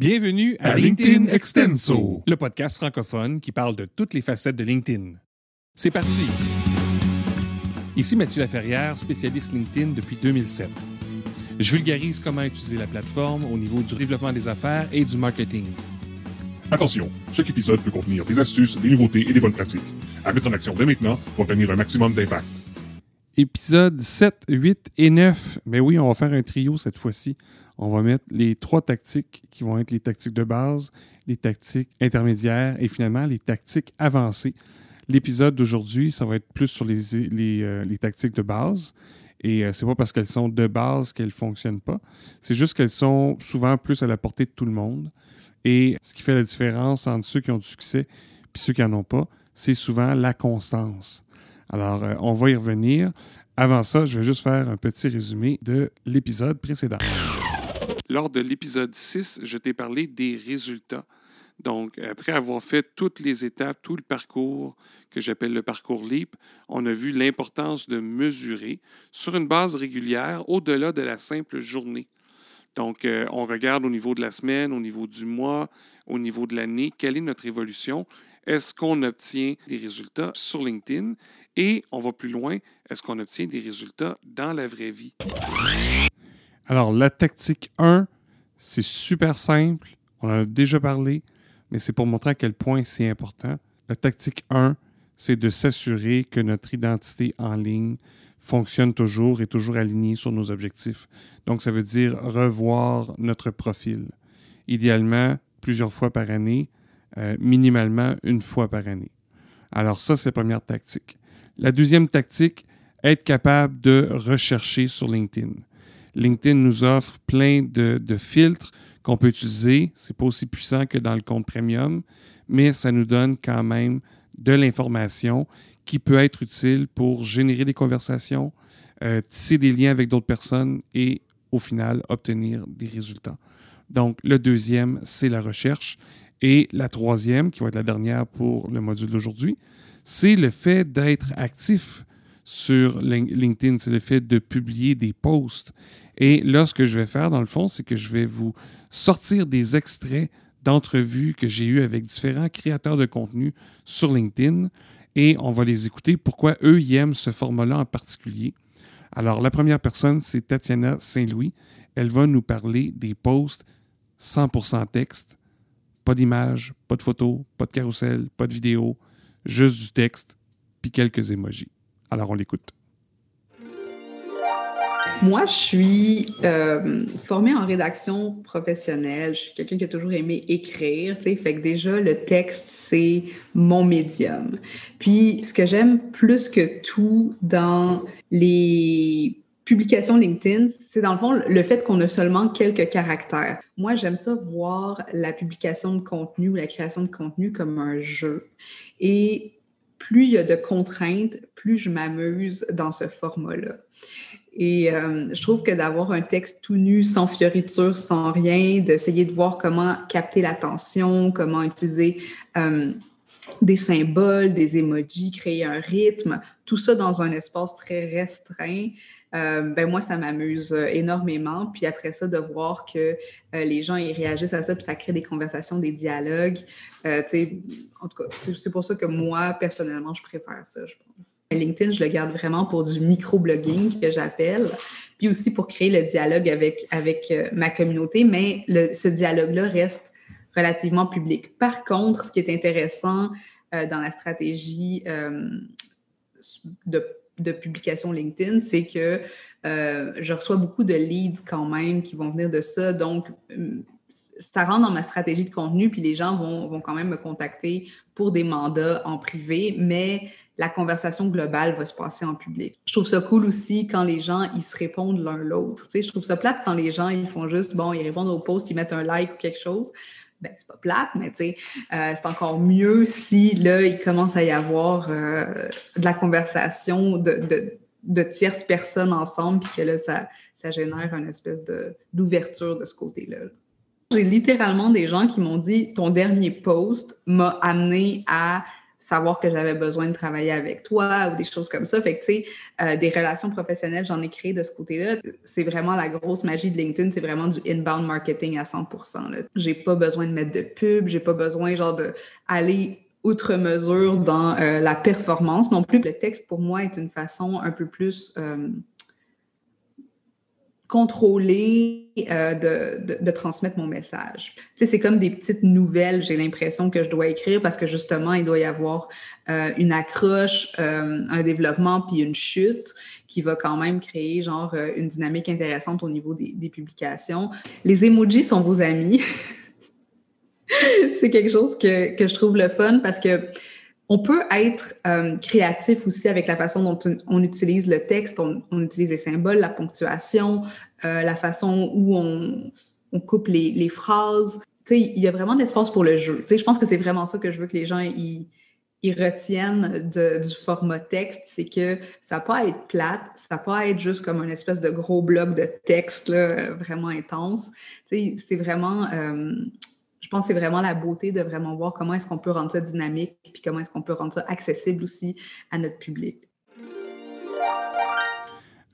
Bienvenue à, LinkedIn, Extenso, le podcast francophone qui parle de toutes les facettes de LinkedIn. C'est parti! Ici Mathieu Laferrière, spécialiste LinkedIn depuis 2007. Je vulgarise comment utiliser la plateforme au niveau du développement des affaires et du marketing. Attention, chaque épisode peut contenir des astuces, des nouveautés et des bonnes pratiques. À mettre en action dès maintenant pour obtenir un maximum d'impact. Épisode 7, 8 et 9. Mais oui, on va faire un trio cette fois-ci on va mettre les trois tactiques qui vont être les tactiques de base, les tactiques intermédiaires et finalement les tactiques avancées. L'épisode d'aujourd'hui, ça va être plus sur les, euh, tactiques de base. Et euh, c'est pas parce qu'elles sont de base qu'elles ne fonctionnent pas. C'est juste qu'elles sont souvent plus à la portée de tout le monde. Et ce qui fait la différence entre ceux qui ont du succès et ceux qui n'en ont pas, c'est souvent la constance. Alors, euh, on va y revenir. Avant ça, je vais juste faire un petit résumé de l'épisode précédent. Lors de l'épisode 6, je t'ai parlé des résultats. Donc, après avoir fait toutes les étapes, tout le parcours que j'appelle le parcours LEAP, on a vu l'importance de mesurer sur une base régulière au-delà de la simple journée. Donc, euh, on regarde au niveau de la semaine, au niveau du mois, au niveau de l'année, quelle est notre évolution. Est-ce qu'on obtient des résultats sur LinkedIn? Et on va plus loin, est-ce qu'on obtient des résultats dans la vraie vie? Alors, la tactique 1, c'est super simple. On en a déjà parlé, mais c'est pour montrer à quel point c'est important. La tactique 1, c'est de s'assurer que notre identité en ligne fonctionne toujours et toujours alignée sur nos objectifs. Donc, ça veut dire revoir notre profil. Idéalement, plusieurs fois par année, euh, minimalement une fois par année. Alors ça, c'est la première tactique. La deuxième tactique, être capable de rechercher sur LinkedIn. LinkedIn nous offre plein de, filtres qu'on peut utiliser. Ce n'est pas aussi puissant que dans le compte premium, mais ça nous donne quand même de l'information qui peut être utile pour générer des conversations, euh, tisser des liens avec d'autres personnes et au final obtenir des résultats. Donc, le deuxième, c'est la recherche. Et la troisième, qui va être la dernière pour le module d'aujourd'hui, c'est le fait d'être actif sur LinkedIn, c'est le fait de publier des posts. Et là, ce que je vais faire, dans le fond, c'est que je vais vous sortir des extraits d'entrevues que j'ai eues avec différents créateurs de contenu sur LinkedIn et on va les écouter pourquoi eux y aiment ce format-là en particulier. Alors, la première personne, c'est Tatiana Saint-Louis. Elle va nous parler des posts 100% texte, pas d'image, pas de photos, pas de carrousel, pas de vidéo, juste du texte, puis quelques émojis. Alors, on l'écoute. Moi, je suis euh, formée en rédaction professionnelle. Je suis quelqu'un qui a toujours aimé écrire, tu sais, fait que déjà, le texte, c'est mon médium. Puis, ce que j'aime plus que tout dans les publications LinkedIn, c'est dans le fond le fait qu'on a seulement quelques caractères. Moi, j'aime ça voir la publication de contenu ou la création de contenu comme un jeu. Et plus il y a de contraintes, plus je m'amuse dans ce format-là. Et euh, je trouve que d'avoir un texte tout nu, sans fioriture, sans rien, d'essayer de voir comment capter l'attention, comment utiliser euh, des symboles, des emojis, créer un rythme, tout ça dans un espace très restreint, euh, ben moi, ça m'amuse euh, énormément. Puis après ça, de voir que euh, les gens ils réagissent à ça, puis ça crée des conversations, des dialogues. en tout cas, c'est pour ça que moi, personnellement, je préfère ça, je pense. LinkedIn, je le garde vraiment pour du micro-blogging que j'appelle, puis aussi pour créer le dialogue avec, avec ma communauté, mais ce dialogue-là reste relativement public. Par contre, ce qui est intéressant dans la stratégie de de publication LinkedIn, c'est que euh, je reçois beaucoup de leads quand même qui vont venir de ça. Donc, euh, ça rentre dans ma stratégie de contenu, puis les gens vont, vont quand même me contacter pour des mandats en privé, mais la conversation globale va se passer en public. Je trouve ça cool aussi quand les gens, ils se répondent l'un l'autre. Tu sais, je trouve ça plate quand les gens, ils font juste, bon, ils répondent au post, ils mettent un like ou quelque chose ben, c'est pas plate, mais euh, c'est encore mieux si là, il commence à y avoir euh, de la conversation de, de, de, tierces personnes ensemble, puis que là, ça, ça génère une espèce d'ouverture de, ce côté-là. J'ai littéralement des gens qui m'ont dit ton dernier post m'a amené à savoir que j'avais besoin de travailler avec toi ou des choses comme ça. Fait que, tu sais, euh, des relations professionnelles, j'en ai créé de ce côté-là. C'est vraiment la grosse magie de LinkedIn, c'est vraiment du inbound marketing à 100% J'ai pas besoin de mettre de pub, j'ai pas besoin, genre, d'aller outre mesure dans euh, la performance non plus. Le texte, pour moi, est une façon un peu plus euh, contrôlée euh, de, de, transmettre mon message. Tu sais, c'est comme des petites nouvelles, j'ai l'impression que je dois écrire parce que justement, il doit y avoir une accroche, un développement puis une chute qui va quand même créer genre une dynamique intéressante au niveau des, des publications. Les emojis sont vos amis. c'est quelque chose que, je trouve le fun parce que on peut être euh, créatif aussi avec la façon dont on, utilise le texte, on, utilise les symboles, la ponctuation, euh, la façon où on, coupe les, phrases. il y a vraiment d'espace pour le jeu. je pense que c'est vraiment ça que je veux que les gens y, retiennent du format texte, c'est que ça pas être plate, ça pas être juste comme une espèce de gros bloc de texte vraiment intense. c'est vraiment... Euh, je pense que c'est vraiment la beauté de vraiment voir comment est-ce qu'on peut rendre ça dynamique, puis comment est-ce qu'on peut rendre ça accessible aussi à notre public.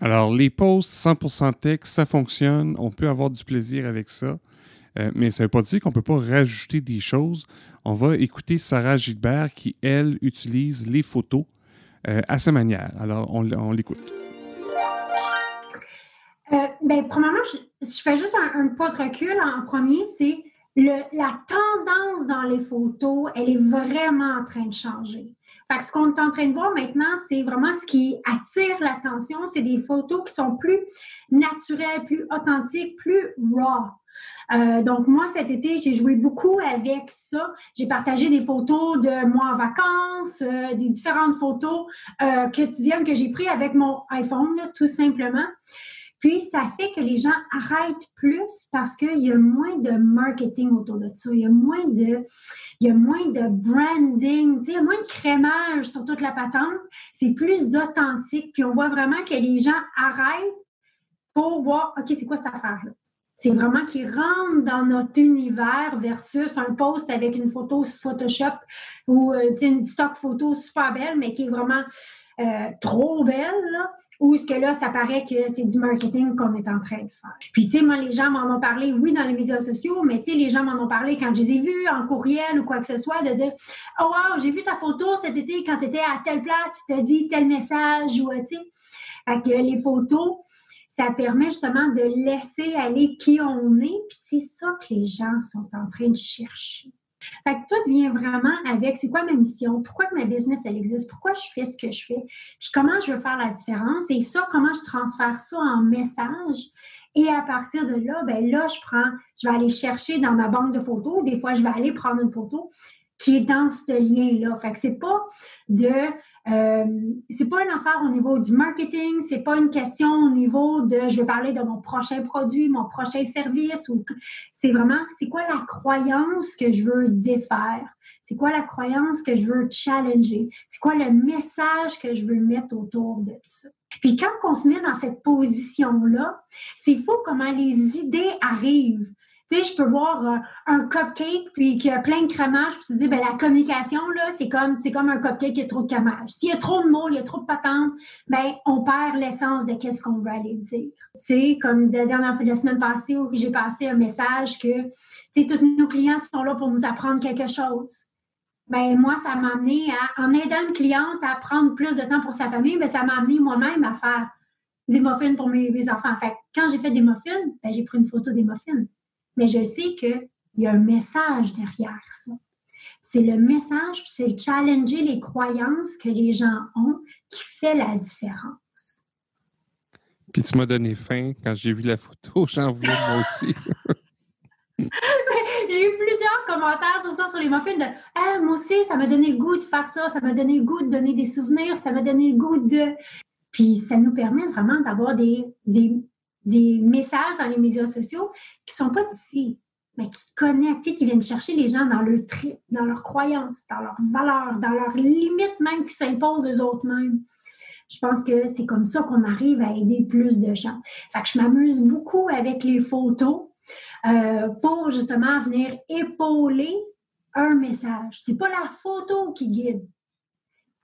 Alors, les posts 100% texte, ça fonctionne. On peut avoir du plaisir avec ça. Euh, mais ça ne veut pas dire qu'on ne peut pas rajouter des choses. On va écouter Sarah Gilbert qui, elle, utilise les photos euh, à sa manière. Alors, on, l'écoute. Euh, ben, premièrement, je, je, fais juste un, un pas de recul en premier, c'est la tendance dans les photos, elle est vraiment en train de changer. Fait ce qu'on est en train de voir maintenant, c'est vraiment ce qui attire l'attention, c'est des photos qui sont plus naturelles, plus authentiques, plus raw. Euh, donc, moi, cet été, j'ai joué beaucoup avec ça. J'ai partagé des photos de moi en vacances, euh, des différentes photos euh, quotidiennes que j'ai prises avec mon iPhone, tout simplement. Puis, ça fait que les gens arrêtent plus parce qu'il y a moins de marketing autour de ça. Il y a moins de, il y a moins de branding, il y a moins de crémage sur toute la patente. C'est plus authentique. Puis, on voit vraiment que les gens arrêtent pour voir, OK, c'est quoi cette affaire-là? C'est vraiment qu'ils rentrent dans notre univers versus un post avec une photo Photoshop ou euh, une stock photo super belle, mais qui est vraiment euh, trop belle, ou est-ce que là, ça paraît que c'est du marketing qu'on est en train de faire. Puis, tu sais, moi, les gens m'en ont parlé, oui, dans les médias sociaux, mais tu sais, les gens m'en ont parlé quand je les ai vus en courriel ou quoi que ce soit, de dire Oh, wow, j'ai vu ta photo cet été quand tu étais à telle place, tu t'as dit tel message, ou tu sais. Fait que les photos, ça permet justement de laisser aller qui on est, puis c'est ça que les gens sont en train de chercher. Fait que tout vient vraiment avec c'est quoi ma mission, pourquoi que ma business elle existe, pourquoi je fais ce que je fais, comment je veux faire la différence? Et ça, comment je transfère ça en message? Et à partir de là, ben là, je prends, je vais aller chercher dans ma banque de photos. Des fois, je vais aller prendre une photo qui est dans ce lien-là. Fait que c'est pas de euh, c'est pas une affaire au niveau du marketing, c'est pas une question au niveau de je vais parler de mon prochain produit, mon prochain service ou c'est vraiment c'est quoi la croyance que je veux défaire, c'est quoi la croyance que je veux challenger, c'est quoi le message que je veux mettre autour de ça? Puis quand on se met dans cette position-là, c'est fou comment les idées arrivent. Tu sais, je peux voir euh, un cupcake puis qu'il y a plein de crémage, puis te dis, ben la communication, là, c'est comme, c'est comme un cupcake qui a trop de crémage. S'il y a trop de mots, il y a trop de patentes, ben on perd l'essence de qu'est-ce qu'on veut aller dire. Tu sais, comme la dernière semaine passée où j'ai passé un message que, tu sais, tous nos clients sont là pour nous apprendre quelque chose. Ben moi, ça m'a amené à, en aidant une cliente à prendre plus de temps pour sa famille, ben ça m'a amené moi-même à faire des muffins pour mes, enfants. Fait quand j'ai fait des muffins, ben, j'ai pris une photo des muffins mais je sais qu'il y a un message derrière ça. C'est le message, c'est challenger les croyances que les gens ont qui fait la différence. Puis tu m'as donné faim quand j'ai vu la photo, j'en voulais moi aussi. j'ai eu plusieurs commentaires sur ça, sur les muffins de ah, moi aussi, ça m'a donné le goût de faire ça, ça m'a donné le goût de donner des souvenirs, ça m'a donné le goût de. Puis ça nous permet vraiment d'avoir des, des, des messages dans les médias sociaux qui ne sont pas d'ici, mais qui connectent, qui viennent chercher les gens dans leur trip, dans leurs croyances, dans leurs valeurs, dans leurs limites même qui s'imposent eux autres mêmes. Je pense que c'est comme ça qu'on arrive à aider plus de gens. Fait que je m'amuse beaucoup avec les photos euh, pour justement venir épauler un message. C'est pas la photo qui guide,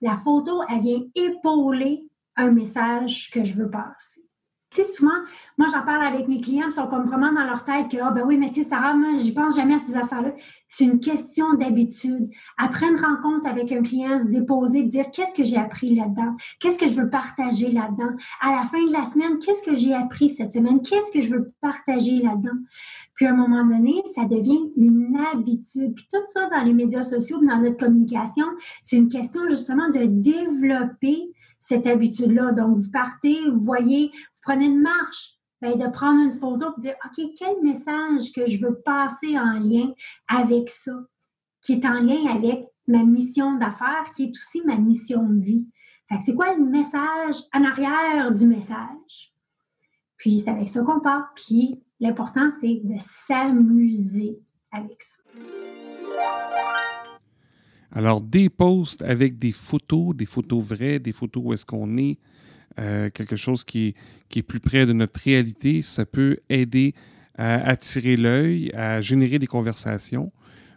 La photo, elle vient épauler un message que je veux passer tu sais, souvent, moi, j'en parle avec mes clients, ils sont comme vraiment dans leur tête que, ah, ben oui, mais tu sais, Sarah, moi, je pense jamais à ces affaires-là. C'est une question d'habitude. Après une rencontre avec un client, se déposer, dire qu'est-ce que j'ai appris là-dedans? Qu'est-ce que je veux partager là-dedans? À la fin de la semaine, qu'est-ce que j'ai appris cette semaine? Qu'est-ce que je veux partager là-dedans? Puis à un moment donné, ça devient une habitude. Puis tout ça dans les médias sociaux, dans notre communication, c'est une question justement de développer cette habitude-là. Donc, vous partez, vous voyez, vous prenez une marche, bien, de prendre une photo et dire, OK, quel message que je veux passer en lien avec ça, qui est en lien avec ma mission d'affaires, qui est aussi ma mission de vie. Fait que c'est quoi le message en arrière du message? Puis c'est avec ça qu'on part. Puis l'important, c'est de s'amuser avec ça. Alors, des posts avec des photos, des photos vraies, des photos où est-ce qu'on est, euh, quelque chose qui est, plus près de notre réalité, ça peut aider à attirer l'œil, à générer des conversations.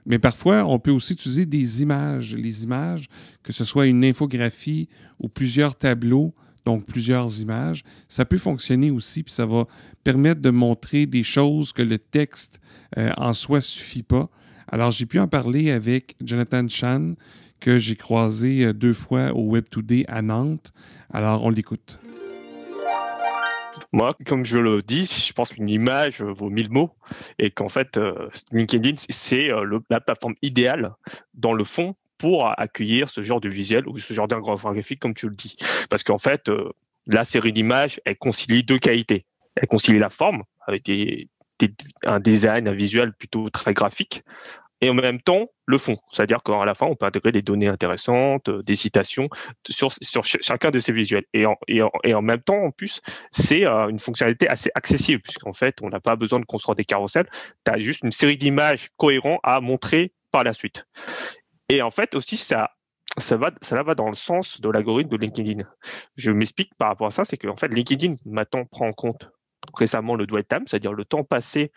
Mais parfois, on peut aussi utiliser des images. Les images, que ce soit une infographie ou plusieurs tableaux, donc plusieurs images, ça peut fonctionner aussi, puis ça va permettre de montrer des choses que le texte euh, en soi suffit pas. Alors, j'ai pu en parler avec Jonathan Chan, que j'ai croisé euh, deux fois au Web Today à Nantes. Alors, on l'écoute. Moi, comme je le dis, je pense qu'une image vaut mille mots et qu'en fait, euh, LinkedIn, c'est euh, la plateforme idéale dans le fond pour accueillir ce genre de visuel ou ce genre d'infographique, comme tu le dis. Parce qu'en fait, la série d'images, elle concilie deux qualités. Elle concilie la forme avec un design, un visuel plutôt très graphique, et en même temps le fond. C'est-à-dire qu'à la fin, on peut intégrer des données intéressantes, euh, des citations sur, chacun de ces visuels. Et en, même temps, en plus, c'est euh, une fonctionnalité assez accessible, puisqu'en fait, on n'a pas besoin de construire des carousels. Tu as juste une série d'images cohérentes à montrer par la suite. Et en fait, aussi, ça, ça va, ça va dans le sens de l'algorithme de LinkedIn. Je m'explique par rapport à ça, c'est qu'en fait, LinkedIn maintenant prend en compte récemment le dwell time, c'est-à-dire le temps passé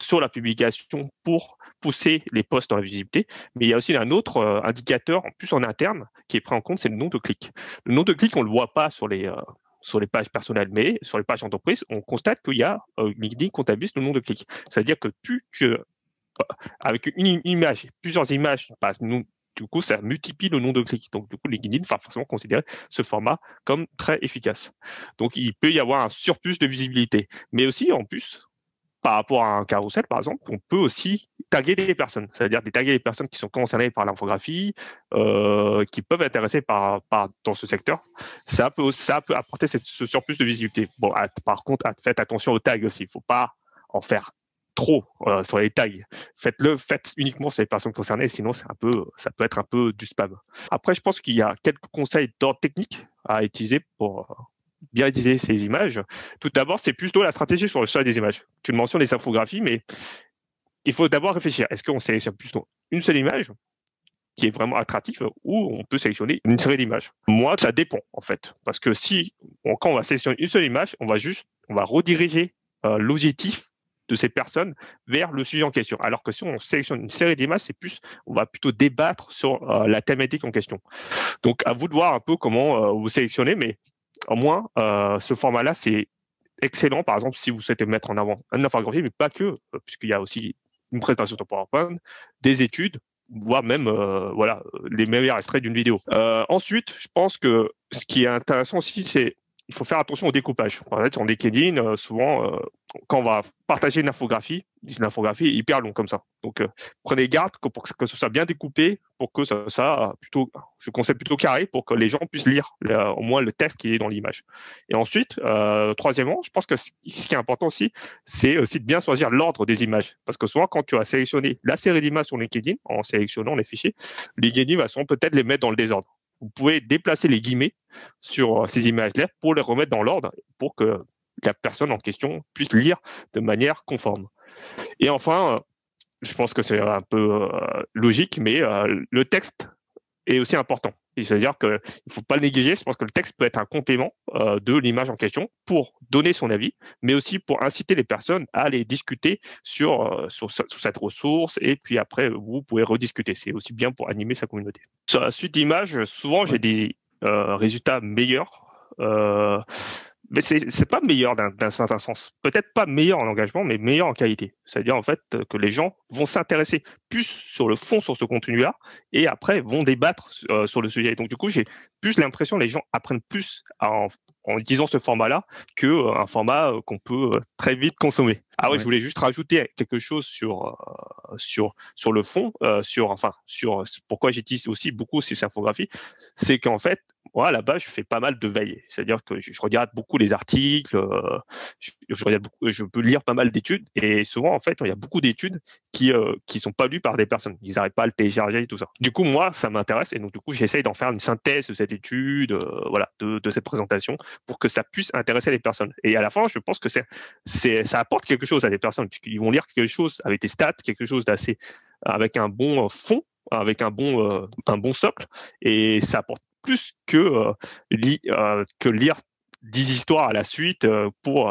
sur la publication pour pousser les postes dans la visibilité. Mais il y a aussi un autre euh, indicateur, en plus en interne, qui est pris en compte, c'est le nombre de clics. Le nombre de clics, on ne le voit pas sur les, euh, sur les pages personnelles, mais sur les pages d'entreprise, on constate qu'il y a euh, LinkedIn comptabilise le nombre de clics. C'est-à-dire que plus tu, avec une image, plusieurs images passent, du coup, ça multiplie le nombre de clics. Donc, du coup, LinkedIn va forcément considérer ce format comme très efficace. Donc, il peut y avoir un surplus de visibilité. Mais aussi, en plus, par rapport à un carrousel, par exemple, on peut aussi taguer des personnes, c'est-à-dire taguer des personnes qui sont concernées par l'infographie, euh, qui peuvent être par, dans ce secteur. Ça peut, apporter ce surplus de visibilité. Bon, par contre, faites attention aux tags aussi. Il ne faut pas en faire trop euh, sur les tags. Faites-le, faites uniquement sur les personnes concernées, sinon c'est un peu, ça peut être un peu du spam. Après, je pense qu'il y a quelques conseils d'ordre technique à utiliser pour bien utiliser ces images. Tout d'abord, c'est plutôt la stratégie sur le choix des images. Tu mentionnes les infographies, mais il faut d'abord réfléchir. Est-ce qu'on sélectionne plutôt une seule image qui est vraiment attractive ou on peut sélectionner une série d'images? Moi, ça dépend en fait. Parce que si, quand on va sélectionner une seule image, on va juste, on va rediriger euh, l'objectif de ces personnes vers le sujet en question. Alors que si on sélectionne une série d'images, c'est plus, on va plutôt débattre sur euh, la thématique en question. Donc, à vous de voir un peu comment euh, vous sélectionnez, mais au moins, euh, ce format-là, c'est excellent. Par exemple, si vous souhaitez mettre en avant un infographie, mais pas que, puisqu'il y a aussi une présentation sur PowerPoint, des études, voire même voilà les meilleurs extraits d'une vidéo. ensuite, je pense que ce qui est intéressant aussi, c'est il faut faire attention au découpage. En fait, en LinkedIn, souvent, quand on va partager une infographie, une infographie hyper long comme ça. Donc, euh, prenez garde pour que ce soit bien découpé, pour que ça, ça plutôt, je conseille plutôt carré, pour que les gens puissent lire au moins le texte qui est dans l'image. Et ensuite, euh, troisièmement, je pense que ce qui est important aussi, c'est aussi de bien choisir l'ordre des images. Parce que souvent, quand tu as sélectionné la série d'images sur LinkedIn, en sélectionnant les fichiers, LinkedIn va peut-être les mettre dans le désordre. Vous pouvez déplacer les guillemets sur euh, ces images-là pour les remettre dans l'ordre, pour que la personne en question puisse lire de manière conforme. Et enfin, euh, je pense que c'est un peu euh, logique, mais le texte est aussi important. C'est-à-dire qu'il ne faut pas le négliger. Je pense que le texte peut être un complément euh, de l'image en question pour donner son avis, mais aussi pour inciter les personnes à aller discuter sur, euh, sur, cette ressource. Et puis après, vous pouvez rediscuter. C'est aussi bien pour animer sa communauté. Sur la suite d'images, souvent, j'ai des euh, résultats meilleurs mais c'est pas meilleur d'un certain sens. Peut-être pas meilleur en engagement, mais meilleur en qualité. C'est-à-dire en fait que les gens vont s'intéresser plus sur le fond sur ce contenu-là et après vont débattre euh, sur le sujet. donc du coup, j'ai plus l'impression que les gens apprennent plus en, en utilisant ce format-là que euh, un format euh, qu'on peut très vite consommer. Ah ouais, je voulais juste rajouter quelque chose sur sur sur le fond, sur enfin sur pourquoi j'utilise aussi beaucoup ces infographies, c'est qu'en fait moi, là-bas, je fais pas mal de veille. C'est-à-dire que je, regarde beaucoup les articles, euh, je, regarde beaucoup, je peux lire pas mal d'études, et souvent, en fait, il y a beaucoup d'études qui euh, qui sont pas lues par des personnes. Ils n'arrêtent pas à le télécharger et tout ça. Du coup, moi, ça m'intéresse, et donc du coup, j'essaye d'en faire une synthèse de cette étude, euh, voilà, de, de, cette présentation, pour que ça puisse intéresser les personnes. Et à la fin, je pense que c'est, c'est, ça apporte quelque chose à des personnes, puisqu'ils vont lire quelque chose avec des stats, quelque chose d'assez, avec un bon fond avec un bon, un bon socle et ça apporte plus que, euh, euh, lire 10 histoires à la suite euh, pour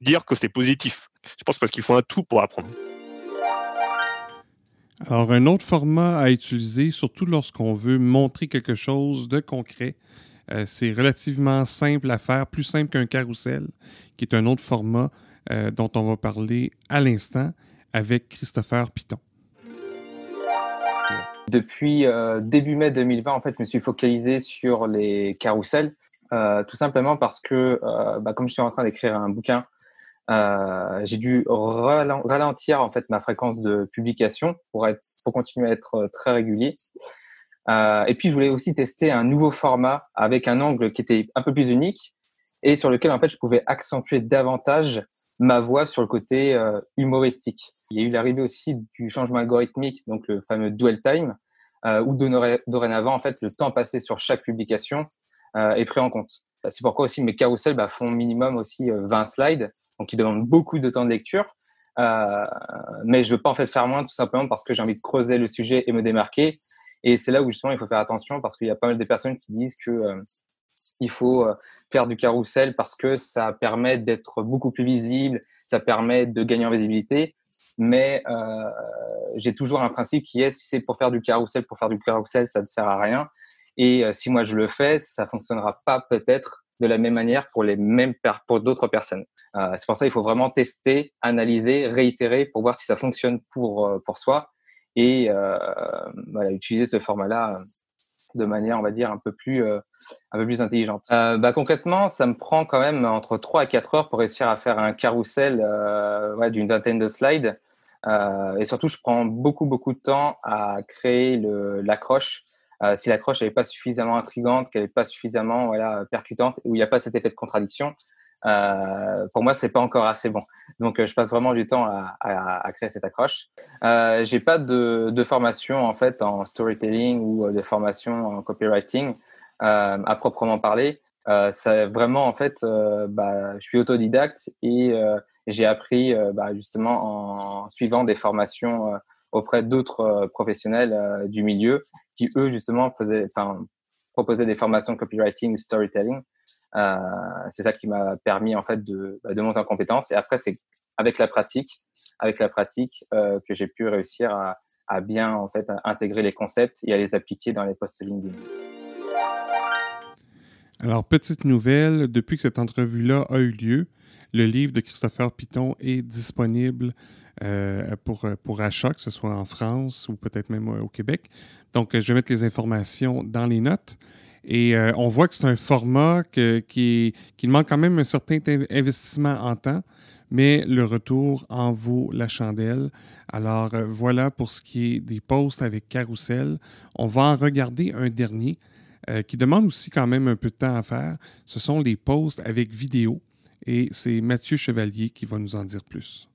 dire que c'est positif. Je pense parce qu'il faut un tout pour apprendre. Alors, un autre format à utiliser, surtout lorsqu'on veut montrer quelque chose de concret, c'est relativement simple à faire, plus simple qu'un carrousel, qui est un autre format dont on va parler à l'instant avec Christopher Piton. Depuis euh, début mai 2020, en fait, je me suis focalisé sur les carousels, euh, tout simplement parce que, euh, bah, comme je suis en train d'écrire un bouquin, j'ai dû ralentir en fait ma fréquence de publication pour être, pour continuer à être très régulier. et puis, je voulais aussi tester un nouveau format avec un angle qui était un peu plus unique et sur lequel en fait je pouvais accentuer davantage ma voix sur le côté euh, humoristique. Il y a eu l'arrivée aussi du changement algorithmique, donc le fameux dual time, euh, où dorénavant, en fait, le temps passé sur chaque publication euh, est pris en compte. C'est pourquoi aussi mes carousels bah, font minimum aussi 20 slides, donc ils demandent beaucoup de temps de lecture. mais je veux pas en fait faire moins, tout simplement parce que j'ai envie de creuser le sujet et me démarquer. Et c'est là où justement il faut faire attention parce qu'il y a pas mal de personnes qui disent que il faut euh, faire du carrousel parce que ça permet d'être beaucoup plus visible, ça permet de gagner en visibilité. Mais euh, j'ai toujours un principe qui est si c'est pour faire du carrousel, pour faire du carrousel, ça ne sert à rien. Et euh, si moi je le fais, ça fonctionnera pas peut-être de la même manière pour les mêmes pour d'autres personnes. C'est pour ça qu'il faut vraiment tester, analyser, réitérer pour voir si ça fonctionne pour pour soi et utiliser ce format-là de manière, on va dire, un peu plus, euh, un peu plus intelligente. Euh, bah, concrètement, ça me prend quand même entre 3 à 4 heures pour réussir à faire un carrousel euh, d'une vingtaine de slides. et surtout, je prends beaucoup, beaucoup de temps à créer l'accroche. Si l'accroche n'est pas suffisamment intrigante, qu'elle n'est pas suffisamment voilà, percutante, où il n'y a pas cet effet de contradiction, euh, pour moi, c'est pas encore assez bon. Donc, euh, je passe vraiment du temps à, créer cette accroche. Euh, j'ai pas de, formation en fait en storytelling ou euh, de formation en copywriting euh, à proprement parler. Euh, vraiment en fait, bah, je suis autodidacte et j'ai appris bah, justement en suivant des formations auprès d'autres professionnels du milieu qui eux justement faisaient, enfin, proposaient des formations copywriting ou storytelling. Euh, c'est ça qui m'a permis en fait de, bah, de monter en compétence. Et après, c'est avec la pratique, avec la pratique euh, que j'ai pu réussir à, à, bien en fait intégrer les concepts et à les appliquer dans les posts LinkedIn. Alors, petite nouvelle, depuis que cette entrevue-là a eu lieu, le livre de Christopher Piton est disponible euh, pour, pour achat, que ce soit en France ou peut-être même au Québec. Donc, je vais mettre les informations dans les notes. Et euh, on voit que c'est un format qui, demande quand même un certain investissement en temps, mais le retour en vaut la chandelle. Alors euh, voilà pour ce qui est des posts avec Carousel. On va en regarder un dernier euh, qui demande aussi quand même un peu de temps à faire. Ce sont les posts avec vidéo. Et c'est Mathieu Chevalier qui va nous en dire plus.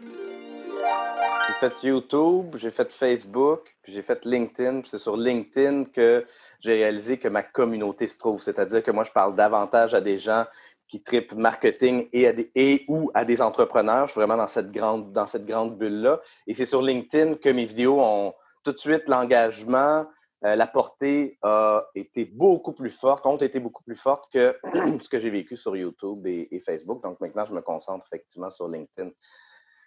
J'ai fait YouTube, j'ai fait Facebook, puis j'ai fait LinkedIn. C'est sur LinkedIn que j'ai réalisé que ma communauté se trouve. C'est-à-dire que moi, je parle davantage à des gens qui tripent marketing et, à des, et ou à des entrepreneurs. Je suis vraiment dans cette grande, dans cette grande bulle-là. Et c'est sur LinkedIn que mes vidéos ont tout de suite l'engagement, euh, la portée a été beaucoup plus forte, ont été beaucoup plus forte que ce que j'ai vécu sur YouTube et, Facebook. Donc maintenant, je me concentre effectivement sur LinkedIn.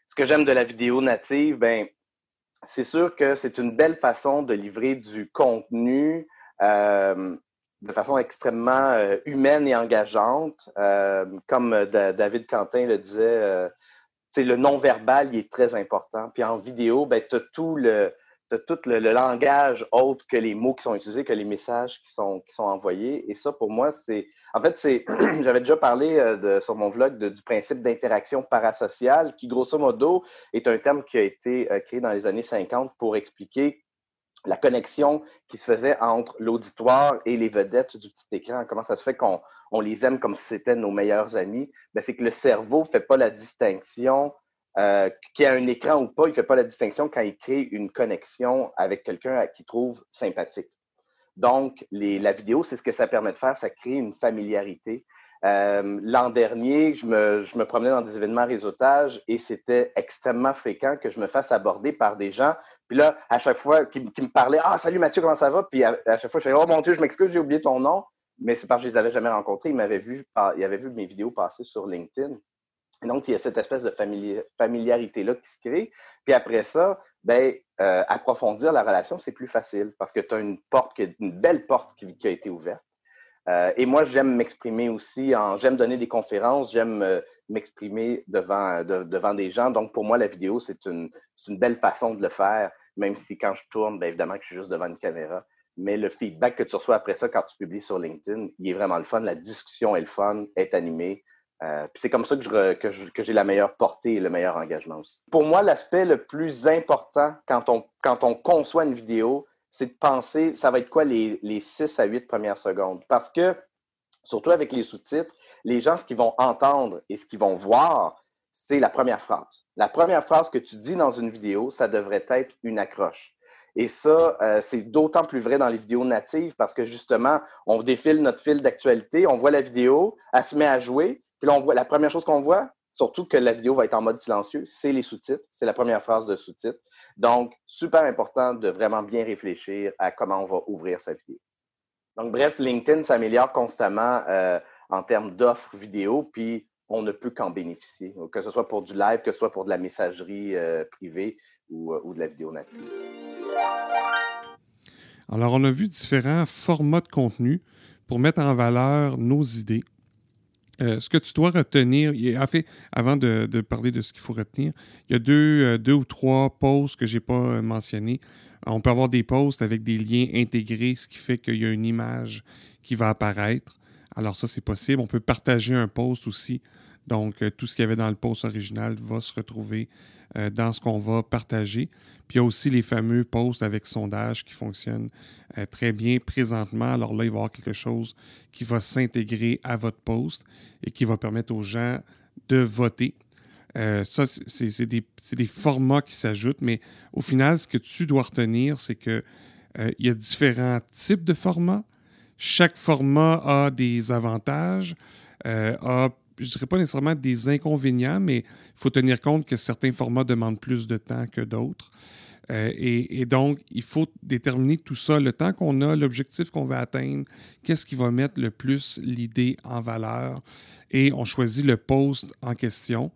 Ce que j'aime de la vidéo native, ben, c'est sûr que c'est une belle façon de livrer du contenu euh, de façon extrêmement euh, humaine et engageante. comme David Quentin le disait, le non-verbal, est très important. Puis en vidéo, ben, tu as tout le tout le, langage autre que les mots qui sont utilisés, que les messages qui sont, qui sont envoyés. Et ça, pour moi, c'est. En fait, c'est. J'avais déjà parlé euh, sur mon vlog du principe d'interaction parasociale, qui, grosso modo, est un terme qui a été euh, créé dans les années 50 pour expliquer la connexion qui se faisait entre l'auditoire et les vedettes du petit écran. Comment ça se fait qu'on on les aime comme si c'était nos meilleurs amis? Ben, c'est que le cerveau ne fait pas la distinction euh, qu'il y a un écran ou pas, il ne fait pas la distinction quand il crée une connexion avec quelqu'un qu'il trouve sympathique. Donc, la vidéo, c'est ce que ça permet de faire, ça crée une familiarité. Euh, l'an dernier, je me, promenais dans des événements réseautage et c'était extrêmement fréquent que je me fasse aborder par des gens. Puis là, à chaque fois, qui, me parlaient Ah, salut Mathieu, comment ça va? Puis à, chaque fois, je fais Oh mon Dieu, je m'excuse, j'ai oublié ton nom. Mais c'est parce que je ne les avais jamais rencontrés. Ils m'avaient vu, ils avaient vu mes vidéos passer sur LinkedIn donc, il y a cette espèce de familiarité-là qui se crée. Puis après ça, ben, euh, approfondir la relation, c'est plus facile parce que tu as une porte, une belle porte qui, a été ouverte. Euh, et moi, j'aime m'exprimer aussi, j'aime donner des conférences, j'aime euh, m'exprimer devant, devant des gens. Donc, pour moi, la vidéo, c'est une, une, belle façon de le faire, même si quand je tourne, bien évidemment que je suis juste devant une caméra. Mais le feedback que tu reçois après ça, quand tu publies sur LinkedIn, il est vraiment le fun. La discussion est le fun, est animée. Euh, c'est comme ça que, j'ai la meilleure portée et le meilleur engagement aussi. Pour moi, l'aspect le plus important quand on, quand on conçoit une vidéo, c'est de penser, ça va être quoi les, les 6 à 8 premières secondes. Parce que, surtout avec les sous-titres, les gens, ce qu'ils vont entendre et ce qu'ils vont voir, c'est la première phrase. La première phrase que tu dis dans une vidéo, ça devrait être une accroche. Et ça, euh, c'est d'autant plus vrai dans les vidéos natives parce que justement, on défile notre fil d'actualité, on voit la vidéo, elle se met à jouer, puis on voit, la première chose qu'on voit, surtout que la vidéo va être en mode silencieux, c'est les sous-titres. C'est la première phrase de sous-titres. Donc, super important de vraiment bien réfléchir à comment on va ouvrir cette vidéo. Donc, bref, LinkedIn s'améliore constamment euh, en termes d'offres vidéo, puis on ne peut qu'en bénéficier, que ce soit pour du live, que ce soit pour de la messagerie euh, privée ou, euh, ou de la vidéo native. Alors, on a vu différents formats de contenu pour mettre en valeur nos idées. Euh, ce que tu dois retenir, en fait, avant de, parler de ce qu'il faut retenir, il y a deux, euh, deux ou trois posts que je n'ai pas euh, mentionnés. On peut avoir des posts avec des liens intégrés, ce qui fait qu'il y a une image qui va apparaître. Alors ça, c'est possible. On peut partager un post aussi. Donc, tout ce qu'il y avait dans le post original va se retrouver euh, dans ce qu'on va partager. Puis il y a aussi les fameux posts avec sondage qui fonctionnent euh, très bien présentement. Alors là, il va y avoir quelque chose qui va s'intégrer à votre post et qui va permettre aux gens de voter. Euh, ça, c'est des, des, formats qui s'ajoutent, mais au final, ce que tu dois retenir, c'est qu'il il y a différents types de formats. Chaque format a des avantages, a je ne dirais pas nécessairement des inconvénients, mais il faut tenir compte que certains formats demandent plus de temps que d'autres. Euh, et, donc, il faut déterminer tout ça, le temps qu'on a, l'objectif qu'on va atteindre, qu'est-ce qui va mettre le plus l'idée en valeur? Et on choisit le post en question,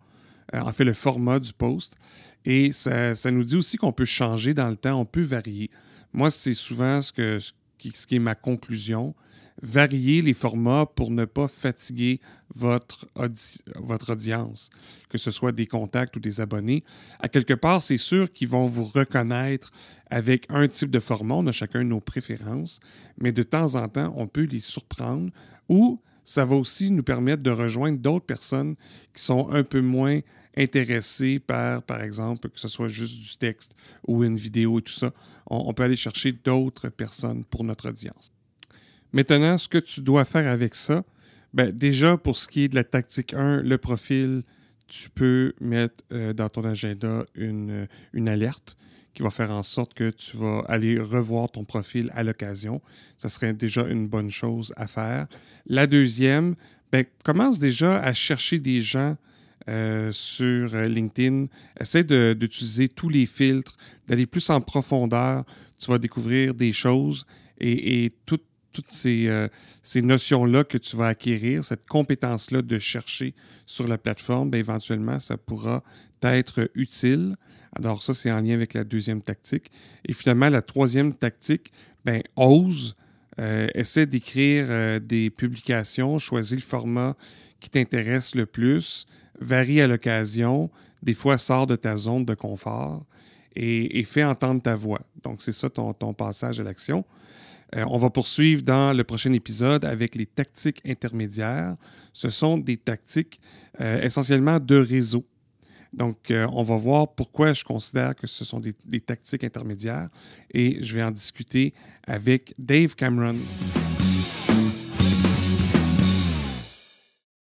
euh, en fait le format du post. Et ça, nous dit aussi qu'on peut changer dans le temps, on peut varier. Moi, c'est souvent ce, que, ce qui est ma conclusion varier les formats pour ne pas fatiguer votre, audience, que ce soit des contacts ou des abonnés. À quelque part, c'est sûr qu'ils vont vous reconnaître avec un type de format. On a chacun nos préférences, mais de temps en temps, on peut les surprendre ou ça va aussi nous permettre de rejoindre d'autres personnes qui sont un peu moins intéressées par, par exemple, que ce soit juste du texte ou une vidéo et tout ça. on peut aller chercher d'autres personnes pour notre audience. Maintenant, ce que tu dois faire avec ça, ben, déjà pour ce qui est de la tactique 1, le profil, tu peux mettre euh, dans ton agenda une, euh, une, alerte qui va faire en sorte que tu vas aller revoir ton profil à l'occasion. Ça serait déjà une bonne chose à faire. La deuxième, ben, commence déjà à chercher des gens euh, sur LinkedIn. Essaie d'utiliser tous les filtres, d'aller plus en profondeur tu vas découvrir des choses et, toutes ces, euh, ces notions-là que tu vas acquérir, cette compétence-là de chercher sur la plateforme, bien, éventuellement, ça pourra t'être utile. Alors ça, c'est en lien avec la deuxième tactique. Et finalement, la troisième tactique, ben, ose, euh, essaie d'écrire euh, des publications, choisis le format qui t'intéresse le plus, varie à l'occasion, des fois sors de ta zone de confort et, fais entendre ta voix. Donc c'est ça ton, passage à l'action. Euh, on va poursuivre dans le prochain épisode avec les tactiques intermédiaires. Ce sont des tactiques essentiellement de réseau. Donc, euh, on va voir pourquoi je considère que ce sont des, tactiques intermédiaires et je vais en discuter avec Dave Cameron.